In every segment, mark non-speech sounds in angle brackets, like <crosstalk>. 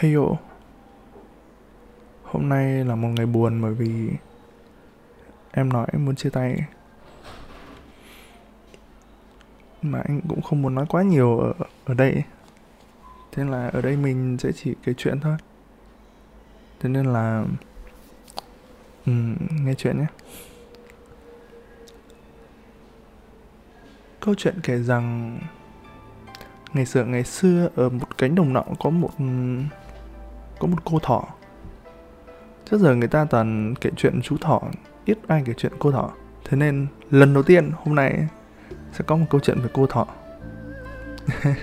Heyo Hôm nay là một ngày buồn bởi vì Em nói em muốn chia tay. Mà anh cũng không muốn nói quá nhiều ở, ở đây. Thế là ở đây mình sẽ chỉ kể chuyện thôi. Thế nên là ừ, Nghe chuyện nhé. Câu chuyện kể rằng Ngày xưa ngày xưa ở một cánh đồng nọ có một có một cô thỏ. Trước giờ người ta toàn kể chuyện chú thỏ, ít ai kể chuyện cô thỏ. Thế nên lần đầu tiên hôm nay sẽ có một câu chuyện về cô thỏ. <laughs>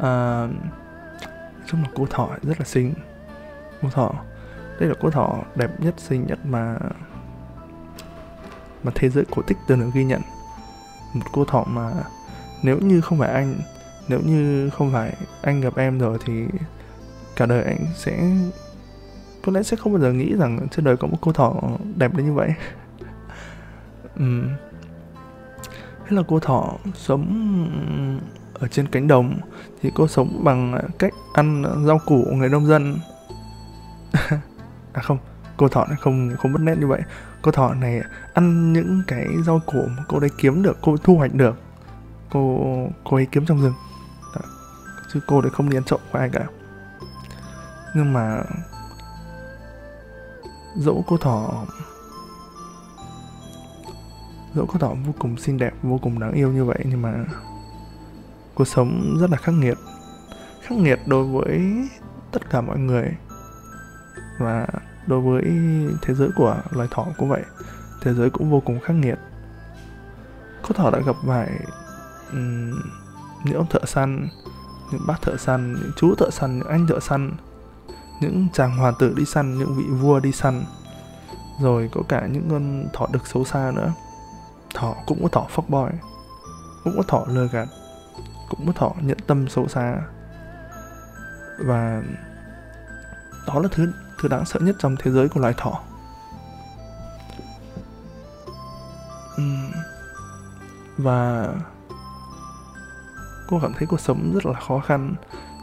à, chung là cô thỏ rất là xinh. Cô thỏ, đây là cô thỏ đẹp nhất, xinh nhất mà mà thế giới cổ tích từng được ghi nhận. Một cô thỏ mà nếu như không phải anh nếu như không phải anh gặp em rồi thì cả đời anh sẽ, có lẽ sẽ không bao giờ nghĩ rằng trên đời có một cô thỏ đẹp đến như vậy. <laughs> Uhm. thế là cô thỏ sống ở trên cánh đồng, thì cô sống bằng cách ăn rau củ của người nông dân. <laughs> À không, cô thỏ này không không mất nét như vậy. Cô thỏ này ăn những cái rau củ mà cô đấy kiếm được, cô thu hoạch được. Cô cô ấy kiếm trong rừng. Đó. chứ cô đấy không đi ăn trộm của ai cả nhưng mà dẫu cô thỏ dẫu cô thỏ vô cùng xinh đẹp vô cùng đáng yêu như vậy nhưng mà cuộc sống rất là khắc nghiệt. Khắc nghiệt đối với tất cả mọi người và đối với thế giới của loài thỏ cũng vậy. Thế giới cũng vô cùng khắc nghiệt. Cô thỏ đã gặp phải um, những ông thợ săn những bác thợ săn những chú thợ săn những anh thợ săn những chàng hoàng tử đi săn, những vị vua đi săn. Rồi có cả những con thỏ đực xấu xa nữa. Thỏ cũng có thỏ phóc boy, cũng có thỏ lừa gạt, cũng có thỏ nhận tâm xấu xa. Và đó là thứ thứ đáng sợ nhất trong thế giới của loài thỏ. Và cô cảm thấy cuộc sống rất là khó khăn.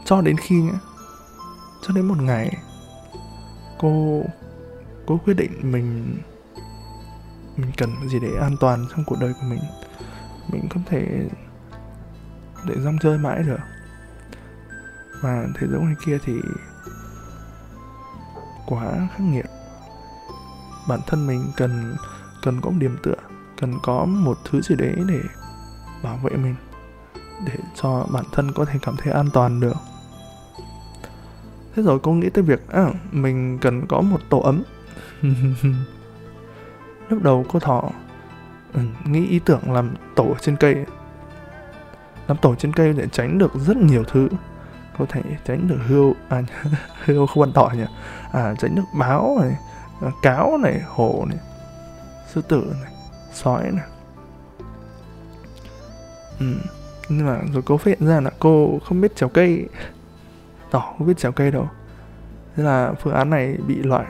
Cho đến khi nhé cho đến một ngày, cô cô quyết định mình mình cần gì để an toàn trong cuộc đời của mình. Mình không thể để rong chơi mãi được. Và thế giới ngoài kia thì quá khắc nghiệt. Bản thân mình cần cần có một điểm tựa, cần có một thứ gì đấy để bảo vệ mình, để cho bản thân có thể cảm thấy an toàn được thế rồi cô nghĩ tới việc à, mình cần có một tổ ấm. <laughs> Lúc đầu cô thỏ ừ, nghĩ ý tưởng làm tổ trên cây. Làm tổ trên cây để tránh được rất nhiều thứ. Có thể tránh được hươu à <laughs> hươu không ăn tỏi nhỉ? À tránh được báo này à, cáo này hổ này sư tử này sói này. Ừ nhưng mà rồi cô phát hiện ra là cô không biết trèo cây tỏ, không biết trèo cây đâu. Thế là phương án này bị loại.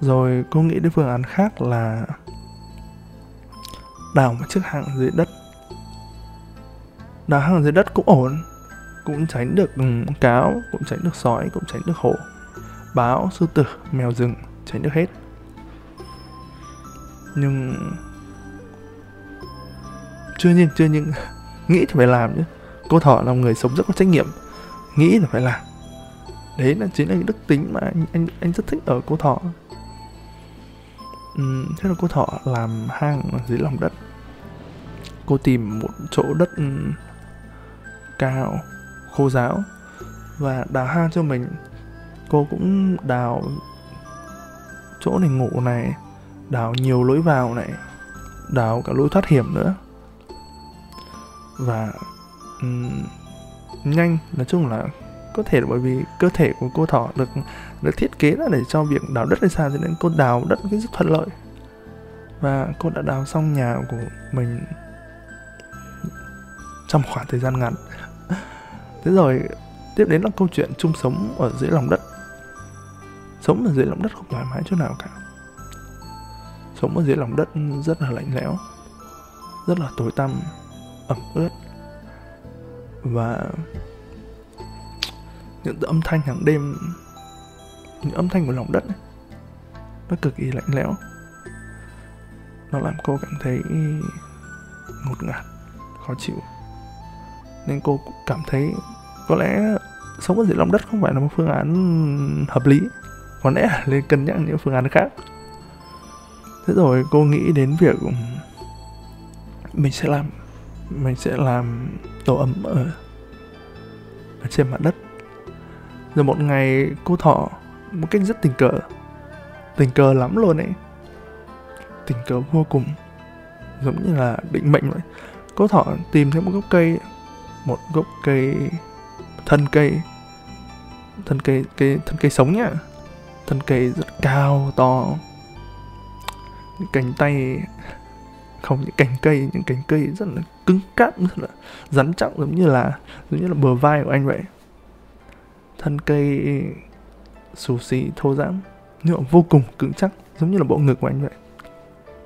Rồi cô nghĩ đến phương án khác là đào một chiếc hang dưới đất. Đào hang dưới đất cũng ổn, cũng tránh được ừ, cáo, cũng tránh được sói, cũng tránh được hổ, báo, sư tử, mèo rừng, tránh được hết. Nhưng chưa nhưng chưa nhưng <laughs> nghĩ thì phải làm chứ. Cô thỏ là một người sống rất có trách nhiệm nghĩ là phải làm. Đấy là chính là những đức tính mà anh anh anh rất thích ở cô thọ. Uhm, thế là cô thọ làm hang ở dưới lòng đất. Cô tìm một chỗ đất cao khô ráo và đào hang cho mình. Cô cũng đào chỗ này ngủ này đào nhiều lối vào này đào cả lối thoát hiểm nữa. Và um, nhanh. Nói chung là có thể là bởi vì cơ thể của cô thỏ được được thiết kế là để cho việc đào đất hay sao cho nên cô đào đất cái rất thuận lợi. Và cô đã đào xong nhà của mình trong khoảng thời gian ngắn. <laughs> Thế rồi, tiếp đến là câu chuyện chung sống ở dưới lòng đất. Sống ở dưới lòng đất không thoải mái chỗ nào cả. Sống ở dưới lòng đất rất là lạnh lẽo, rất là tối tăm, ẩm ướt và những âm thanh hàng đêm những âm thanh của lòng đất ấy, nó cực kỳ lạnh lẽo. Nó làm cô cảm thấy ngột ngạt khó chịu. Nên cô cũng cảm thấy có lẽ sống ở dưới lòng đất không phải là một phương án hợp lý. Có lẽ là nên cân nhắc những phương án khác. Thế rồi cô nghĩ đến việc mình sẽ làm mình sẽ làm tổ ấm ở, ở trên mặt đất. Rồi một ngày cô thọ một cách rất tình cờ tình cờ lắm luôn ấy. Tình cờ vô cùng giống như là định mệnh vậy. Cô thọ tìm thấy một gốc cây một gốc cây thân cây thân cây cây thân cây sống nhá. Thân cây rất cao to. Những cành tay không những cành cây những cành cây rất là cứng cáp, rất là rắn chắc, giống như là, giống như là bờ vai của anh vậy. Thân cây xù xì, thô giãn, nhưng mà vô cùng cứng chắc, giống như là bộ ngực của anh vậy.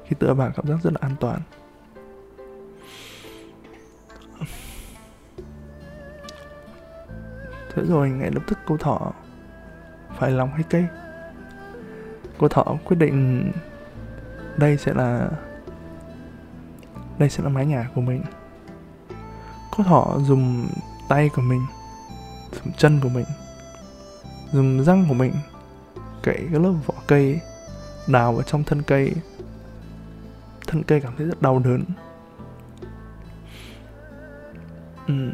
Khi tựa vào, cảm giác rất là an toàn. Thế rồi ngay lập tức cô thỏ phải lòng hay cây? Cô thỏ quyết định đây sẽ là đây sẽ là mái nhà của mình cô thỏ dùng tay của mình, dùng chân của mình, dùng răng của mình, cậy cái lớp vỏ cây, đào vào trong thân cây thân cây cảm thấy rất đau đớn ừ.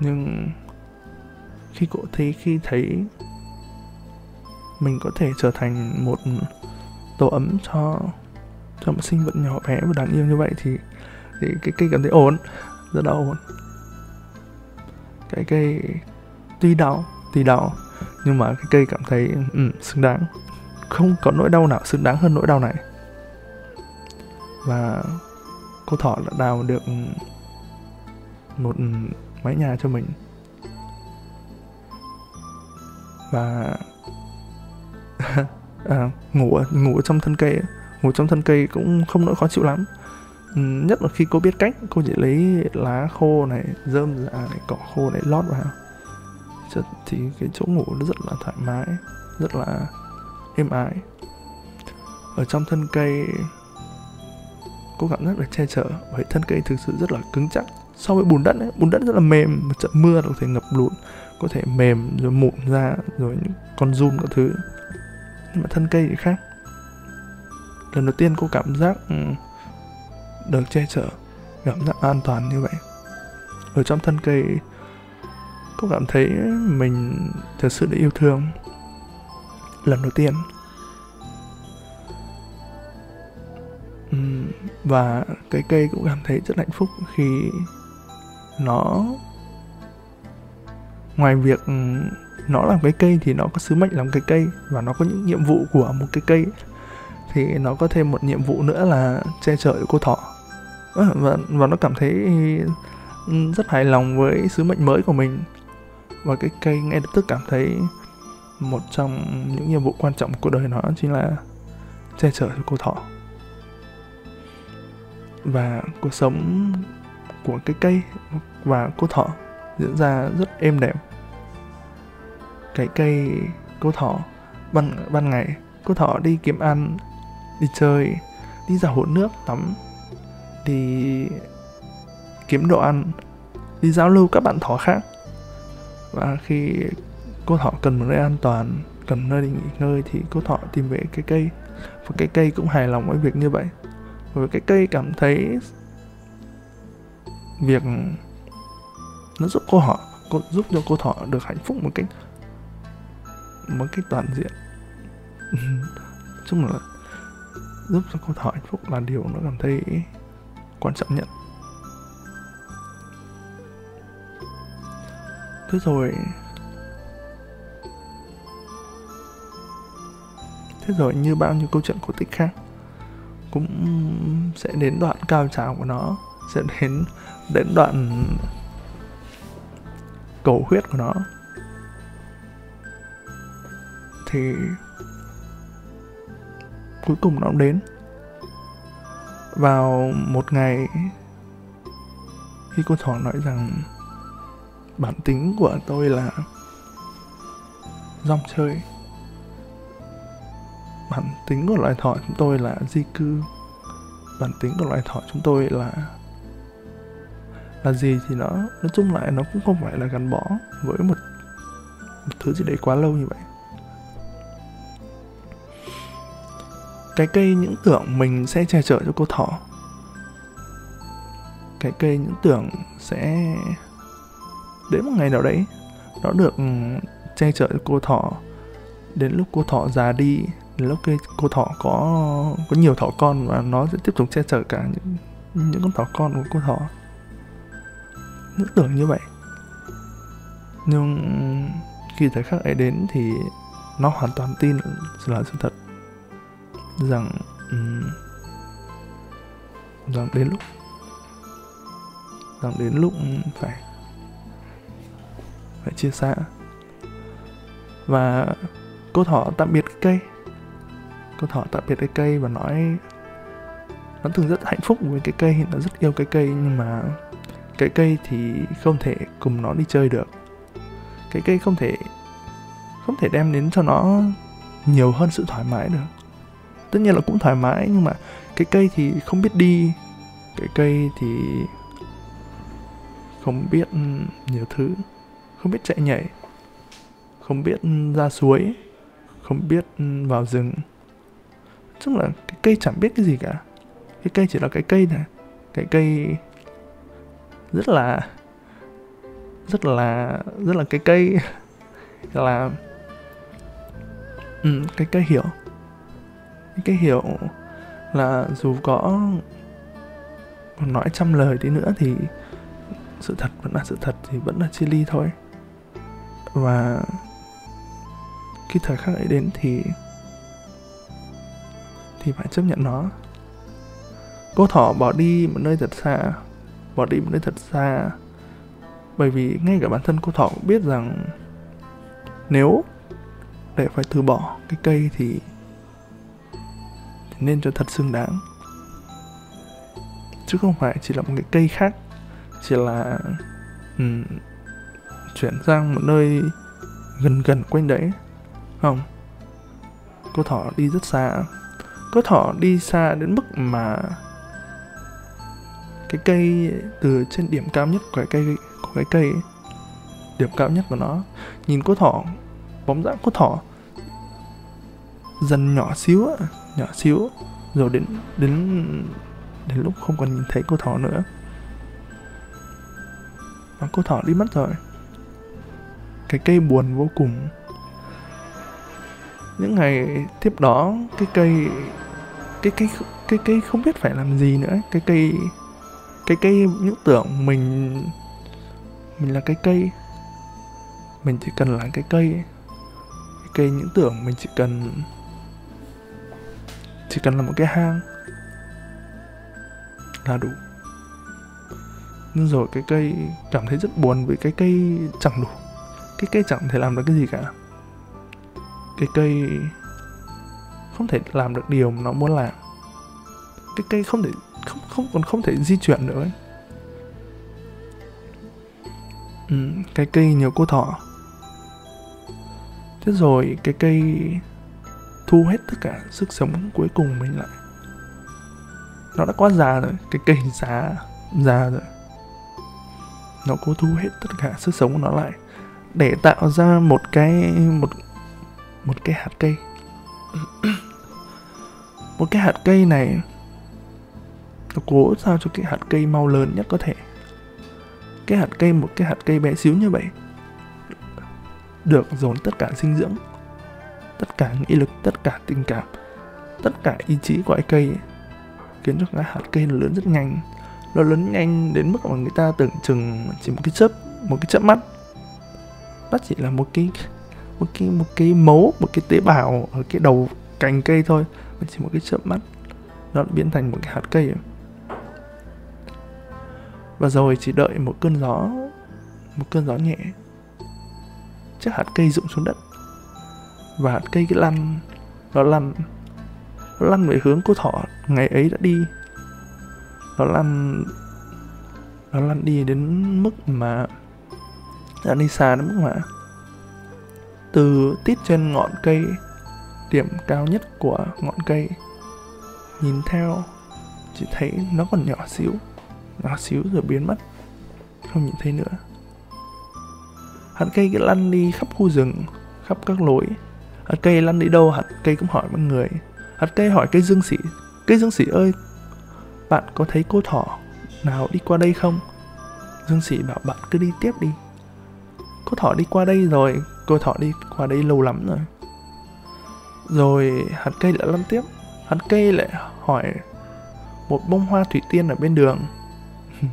nhưng khi cô thấy khi thấy mình có thể trở thành một tổ ấm cho cho một sinh vật nhỏ bé và đáng yêu như vậy thì thì cái cây cảm thấy ổn rất là ổn. Cái cây tuy đau tuy đau nhưng mà cái cây cảm thấy ừ, xứng đáng. Không có nỗi đau nào xứng đáng hơn nỗi đau này. Và cô thỏ đã đào được một mái nhà cho mình. Và <laughs> à, ngủ ngủ trong thân cây ngồi trong thân cây cũng không nỗi khó chịu lắm. Ừ, nhất là khi cô biết cách cô chỉ lấy lá khô này rơm rạ này cỏ khô này lót vào thì cái chỗ ngủ nó rất là thoải mái rất là êm ái. Ở trong thân cây cô cảm giác được che chở bởi thân cây thực sự rất là cứng chắc. So với bùn đất ấy, bùn đất rất là mềm một trận mưa có thể ngập lụt có thể mềm rồi mụn ra rồi những con run các thứ. Nhưng mà thân cây thì khác lần đầu tiên cô cảm giác ừ, được che chở, cảm giác an toàn như vậy. Ở trong thân cây, cô cảm thấy mình thật sự đã yêu thương. Lần đầu tiên. Ừ, và cái cây cũng cảm thấy rất hạnh phúc khi nó, ngoài việc ừ, nó làm cái cây thì nó có sứ mệnh làm cái cây và nó có những nhiệm vụ của một cái cây thì nó có thêm một nhiệm vụ nữa là che chở cô thỏ ờ, và và nó cảm thấy ừ, rất hài lòng với sứ mệnh mới của mình. Và cái cây ngay lập tức cảm thấy một trong những nhiệm vụ quan trọng của đời nó chính là che chở cho cô thỏ và cuộc sống của cái cây và cô thỏ diễn ra rất êm đềm cái cây cô thỏ ban ban ngày, cô thỏ đi kiếm ăn đi chơi đi dạo hồ nước tắm đi kiếm đồ ăn đi giao lưu các bạn thỏ khác. Và khi cô thỏ cần một nơi an toàn cần nơi để nghỉ ngơi thì cô thỏ tìm về cái cây. Và cái cây cũng hài lòng với việc như vậy. Và cái cây cảm thấy việc nó giúp cô họ cô, giúp cho cô thỏ được hạnh phúc một cách một cách toàn diện. <laughs> Chung là giúp cho cô thỏ hạnh phúc là điều nó cảm thấy quan trọng nhất. Thế rồi thế rồi như bao nhiêu câu chuyện cổ tích khác, cũng sẽ đến đoạn cao trào của nó, sẽ đến đến đoạn cầu huyết của nó. Thì cuối cùng nó cũng đến. Vào một ngày khi cô thỏ nói rằng bản tính của tôi là rong chơi bản tính của loài thỏ chúng tôi là di cư bản tính của loài thỏ chúng tôi là là gì thì nó nói chung lại nó cũng không phải là gắn bó với một, một thứ gì đấy quá lâu như vậy. Cái cây những tưởng mình sẽ che chở cho cô thỏ. Cái cây những tưởng sẽ đến một ngày nào đấy, nó được ừ, che chở cho cô thỏ. Đến lúc cô thỏ già đi, đến lúc cây cô thỏ có có nhiều thỏ con và nó sẽ tiếp tục che chở cả những những con thỏ con của cô thỏ. Những tưởng như vậy. Nhưng khi thời khắc ấy đến thì nó hoàn toàn tin là sự thật rằng um, rằng đến lúc rằng đến lúc phải phải chia xa. Và cô thỏ tạm biệt cái cây. Cô thỏ tạm biệt cái cây và nói nó thường rất hạnh phúc với cái cây nó rất yêu cái cây nhưng mà cái cây thì không thể cùng nó đi chơi được. Cái cây không thể không thể đem đến cho nó nhiều hơn sự thoải mái được tất nhiên là cũng thoải mái nhưng mà cái cây thì không biết đi. Cái cây thì không biết ừ, nhiều thứ. Không biết chạy nhảy. Không biết ra suối. Không biết ừ, vào rừng. Chung là cái cây chẳng biết cái gì cả. Cái cây chỉ là cái cây này. Cái cây rất là rất là rất là cái cây. <laughs> Là ừ, cái cây hiểu cái hiểu là dù có còn nói trăm lời đi nữa thì sự thật vẫn là sự thật thì vẫn là chia ly thôi. Và khi thời khắc ấy đến thì thì phải chấp nhận nó. Cô thỏ bỏ đi một nơi thật xa bỏ đi một nơi thật xa bởi vì ngay cả bản thân cô thỏ cũng biết rằng nếu để phải từ bỏ cái cây thì, thì nên cho thật xứng đáng. Chứ không phải chỉ là một cái cây khác chỉ là um, chuyển sang một nơi gần gần quanh đấy. Không cô thỏ đi rất xa. Cô thỏ đi xa đến mức mà cái cây từ trên điểm cao nhất của cái cây của cái cây điểm cao nhất của nó. Nhìn cô thỏ bóng dáng cô thỏ dần nhỏ xíu á nhỏ xíu, rồi đến đến đến lúc không còn nhìn thấy cô thỏ nữa. Và cô thỏ đi mất rồi. Cái cây buồn vô cùng. Những ngày tiếp đó, cái cây cái cây cái cây không biết phải làm gì nữa. Cái cây cái cây những tưởng mình mình là cái cây. Mình chỉ cần là cái cây. Cái cây những tưởng mình chỉ cần chỉ cần là một cái hang là đủ. Nhưng rồi cái cây cảm thấy rất buồn vì cái cây chẳng đủ. Cái cây chẳng thể làm được cái gì cả. Cái cây không thể làm được điều mà nó muốn làm. Cái cây không thể không không còn không thể di chuyển nữa ấy. Ừ, cái cây nhiều cô thỏ. Thế rồi cái cây thu hết tất cả sức sống cuối cùng mình lại. Nó đã quá già rồi, cái cây <laughs> già già rồi. Nó cố thu hết tất cả sức sống của nó lại để tạo ra một cái, một một cái hạt cây. <clears throat> Một cái hạt cây này, nó cố sao cho cái hạt cây mau lớn nhất có thể. Cái hạt cây, một cái hạt cây bé xíu như vậy được dồn tất cả dinh dưỡng tất cả nghị lực tất cả tình cảm tất cả ý chí của cái cây ấy, khiến cho cái hạt cây nó lớn rất nhanh. Nó lớn nhanh đến mức mà người ta tưởng chừng chỉ một cái chớp một cái chớp mắt. Nó chỉ là một cái một cái một cái mấu một cái tế bào ở cái đầu cành cây thôi chỉ một cái chớp mắt nó biến thành một cái hạt cây ấy. và rồi chỉ đợi một cơn gió một cơn gió nhẹ. Chiếc hạt cây rụng xuống đất và cây cái lăn, nó lăn nó lăn về hướng cô thỏ ngày ấy đã đi. Nó lăn nó lăn đi đến mức mà, đã đi xa đến mức mà từ tít trên ngọn cây, điểm cao nhất của ngọn cây, nhìn theo chỉ thấy nó còn nhỏ xíu nhỏ xíu rồi biến mất, không nhìn thấy nữa. Hạt cây cứ lăn đi khắp khu rừng, khắp các lối hạt cây lăn đi đâu, hạt cây cũng hỏi mọi người. Hạt cây hỏi cây dương sĩ, cây dương sĩ ơi, bạn có thấy cô thỏ nào đi qua đây không? Dương sĩ bảo, bạn cứ đi tiếp đi. Cô thỏ đi qua đây rồi, cô thỏ đi qua đây lâu lắm rồi. Rồi hạt cây lại lăn tiếp. Hạt cây lại hỏi một bông hoa thủy tiên ở bên đường. <laughs>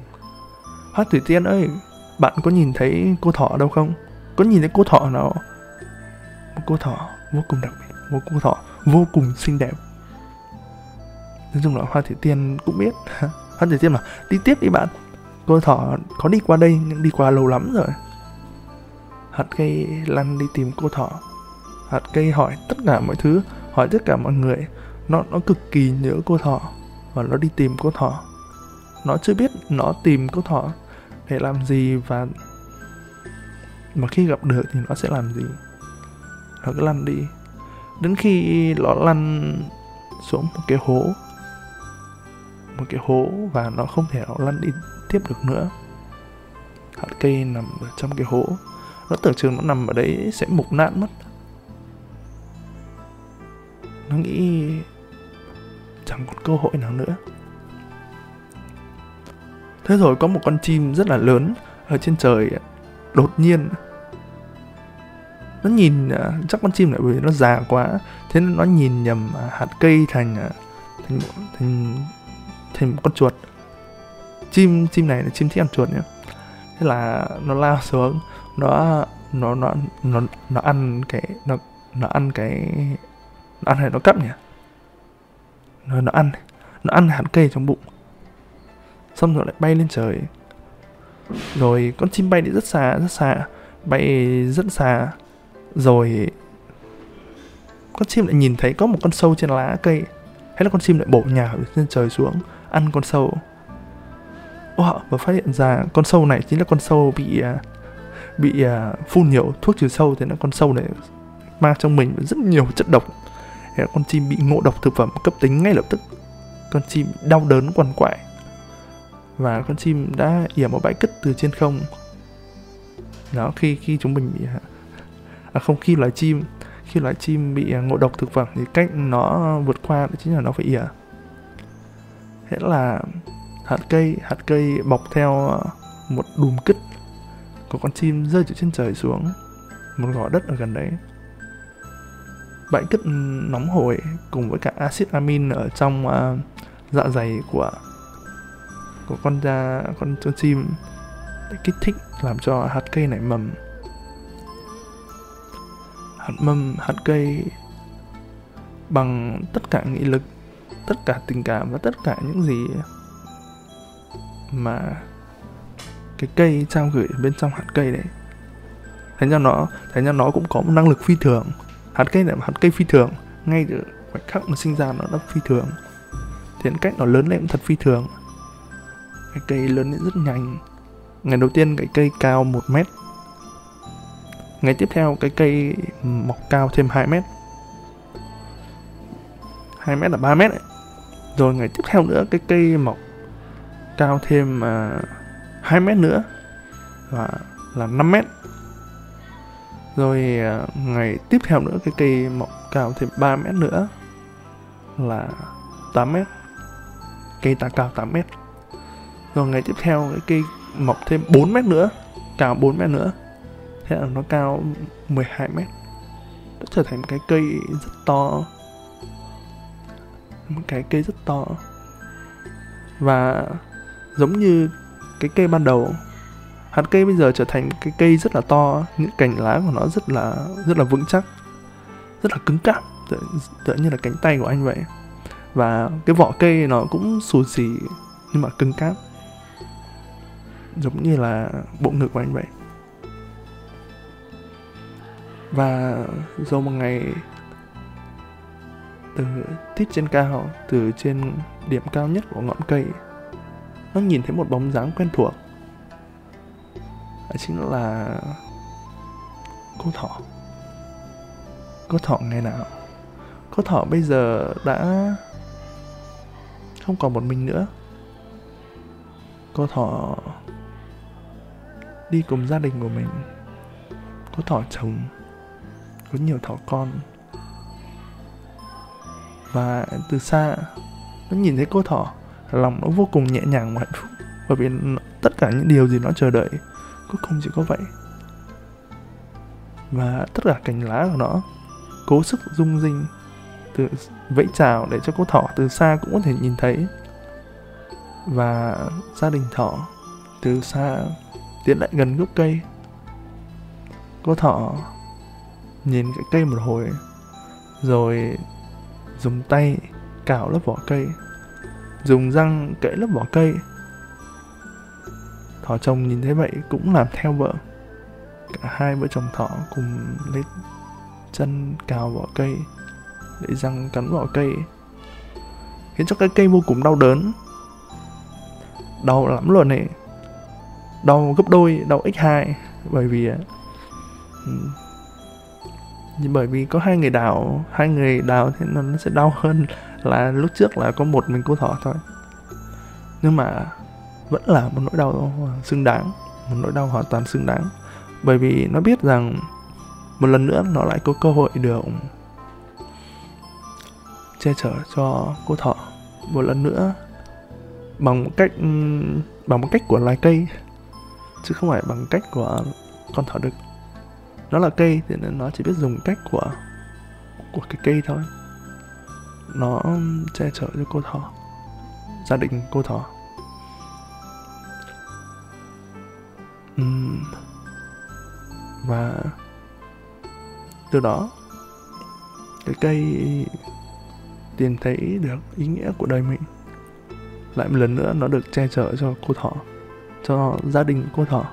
Hoa thủy tiên ơi, bạn có nhìn thấy cô thỏ đâu không? Có nhìn thấy cô thỏ nào? Một cô thỏ vô cùng đặc biệt vô cùng thọ, vô cùng xinh đẹp. Nói chung là hoa thủy tiên cũng biết. <laughs> Hoa thủy tiên mà đi tiếp đi bạn. Cô thỏ có đi qua đây nhưng đi qua lâu lắm rồi. Hạt cây lăn đi tìm cô thỏ hạt cây hỏi tất cả mọi thứ hỏi tất cả mọi người. Nó nó cực kỳ nhớ cô thỏ và nó đi tìm cô thỏ nó chưa biết nó tìm cô thỏ để làm gì và mà khi gặp được thì nó sẽ làm gì nó cứ lăn đi. Đến khi nó lăn xuống một cái hố, một cái hố và nó không thể nó lăn đi tiếp được nữa. Hạt cây nằm ở trong cái hố. Nó tưởng chừng nó nằm ở đấy sẽ mục nát mất. Nó nghĩ chẳng còn cơ hội nào nữa. Thế rồi có một con chim rất là lớn ở trên trời đột nhiên nó nhìn à, chắc con chim lại bởi vì nó già quá. Thế nên nó nhìn nhầm à, hạt cây thành à, thành thành thành một con chuột. Chim chim này là chim thích ăn chuột nhé. Thế là nó lao xuống. Nó nó nó nó nó ăn cái, nó nó ăn cái, nó ăn hay nó cắp nhỉ? Nó nó ăn nó ăn hạt cây trong bụng. Xong rồi lại bay lên trời. Rồi con chim bay đi rất xa rất xa, bay rất xa rồi con chim lại nhìn thấy có một con sâu trên lá cây. Hay là con chim lại bổ nhào trên trời xuống ăn con sâu. Wow, và phát hiện ra con sâu này chính là con sâu bị à, bị à, phun nhiều thuốc trừ sâu thì là con sâu này mang trong mình rất nhiều chất độc. Hay là con chim bị ngộ độc thực phẩm cấp tính ngay lập tức. Con chim đau đớn quằn quại. Và con chim đã ỉa một bãi cất từ trên không. Đó khi khi chúng mình bị à, à, không khi loài chim khi loài chim bị à, ngộ độc thực phẩm thì cách nó vượt qua đó chính là nó phải ỉa. Thế là hạt cây hạt cây bọc theo à, một đùm kích của con chim rơi từ trên trời xuống một gò đất ở gần đấy. Bãi kích nóng hổi cùng với cả axit amin ở trong uh, dạ dày của của con da con, con chim để kích thích làm cho hạt cây nảy mầm hạt mầm hạt cây, bằng tất cả nghị lực, tất cả tình cảm và tất cả những gì mà cái cây trao gửi bên trong hạt cây đấy. Thành ra nó, thành ra nó cũng có một năng lực phi thường. Hạt cây này là hạt cây phi thường. Ngay từ khoảnh khắc mà sinh ra nó đã phi thường. Thiện cách nó lớn lên cũng thật phi thường. Cái cây lớn lên rất nhanh. Ngày đầu tiên cái cây cao 1 mét ngày tiếp theo cái cây mọc cao thêm 2 mét. 2 mét là 3 mét ấy. rồi ngày tiếp theo nữa cái cây mọc cao thêm à, uh, 2 mét nữa và là 5 mét. Rồi uh, ngày tiếp theo nữa cái cây mọc cao thêm 3 mét nữa là 8 mét. Cây ta cao 8 mét. Rồi ngày tiếp theo cái cây mọc thêm 4 mét nữa cao 4 mét nữa thế là nó cao 12 mét. Nó trở thành một cái cây rất to. Một cái cây rất to. Và giống như cái cây ban đầu hạt cây bây giờ trở thành cái cây rất là to. Những cành lá của nó rất là rất là vững chắc rất là cứng cáp tựa, tựa như là cánh tay của anh vậy. Và cái vỏ cây nó cũng xù xì nhưng mà cứng cáp giống như là bộ ngực của anh vậy và rồi một ngày từ tít trên cao, từ trên điểm cao nhất của ngọn cây, nó nhìn thấy một bóng dáng quen thuộc. Đó chính là cô thỏ cô thọ ngày nào? Cô thọ bây giờ đã không còn một mình nữa. Cô thọ đi cùng gia đình của mình. Cô thỏ chồng có nhiều thỏ con. Và từ xa, nó nhìn thấy cô thỏ, lòng nó vô cùng nhẹ nhàng và hạnh phúc, bởi vì tất cả những điều gì nó chờ đợi, cuối cùng chỉ có vậy. Và tất cả cành lá của nó, cố sức rung rinh, từ vẫy chào để cho cô thỏ từ xa cũng có thể nhìn thấy. Và gia đình thỏ từ xa tiến lại gần gốc cây. Cô thỏ nhìn cái cây một hồi, rồi dùng tay cào lớp vỏ cây, dùng răng kẽ lớp vỏ cây. Thỏ chồng nhìn thấy vậy cũng làm theo vợ. Cả hai vợ chồng thỏ cùng lấy chân cào vỏ cây để răng cắn vỏ cây, khiến cho cái cây vô cùng đau đớn. Đau lắm luôn này đau gấp đôi, đau x2 bởi vì ừ, nhưng bởi vì có hai người đào, hai người đào thì nó sẽ đau hơn là lúc trước là có một mình cô thỏ thôi. Nhưng mà vẫn là một nỗi đau xứng đáng, một nỗi đau hoàn toàn xứng đáng. Bởi vì nó biết rằng một lần nữa nó lại có cơ hội được che chở cho cô thỏ. Một lần nữa bằng một cách bằng một cách của loài cây, chứ không phải bằng cách của con thỏ đực nó là cây thì nó chỉ biết dùng cách của của cái cây thôi. Nó um, che chở cho cô thỏ, gia đình cô thỏ. Uhm. và từ đó, cái cây tìm thấy được ý nghĩa của đời mình. Lại một lần nữa nó được che chở cho cô thỏ, cho gia đình cô thỏ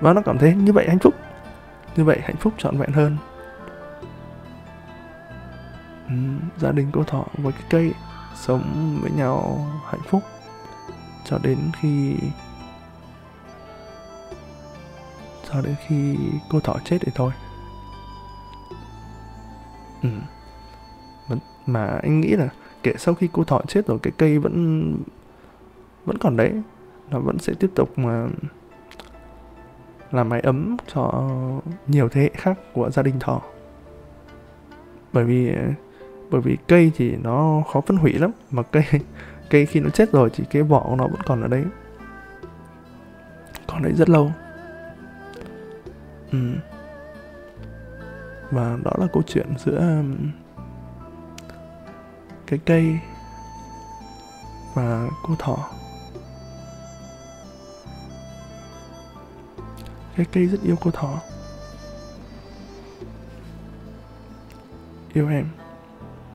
và nó cảm thấy như vậy hạnh phúc. Như vậy hạnh phúc trọn vẹn hơn. Ừ, gia đình cô thọ với cái cây sống với nhau hạnh phúc cho đến khi cho đến khi cô thỏ chết thì thôi. Ừ. mà anh nghĩ là kể sau khi cô thỏ chết rồi cái cây vẫn vẫn còn đấy. Nó vẫn sẽ tiếp tục mà làm mái ấm cho nhiều thế hệ khác của gia đình thỏ bởi vì bởi vì cây thì nó khó phân hủy lắm, mà cây <laughs> cây khi nó chết rồi thì cái vỏ của nó vẫn còn ở đấy, còn đấy rất lâu. Ừ. và đó là câu chuyện giữa um, cái cây và cô thỏ. Cái cây rất yêu cô thỏ. Yêu em.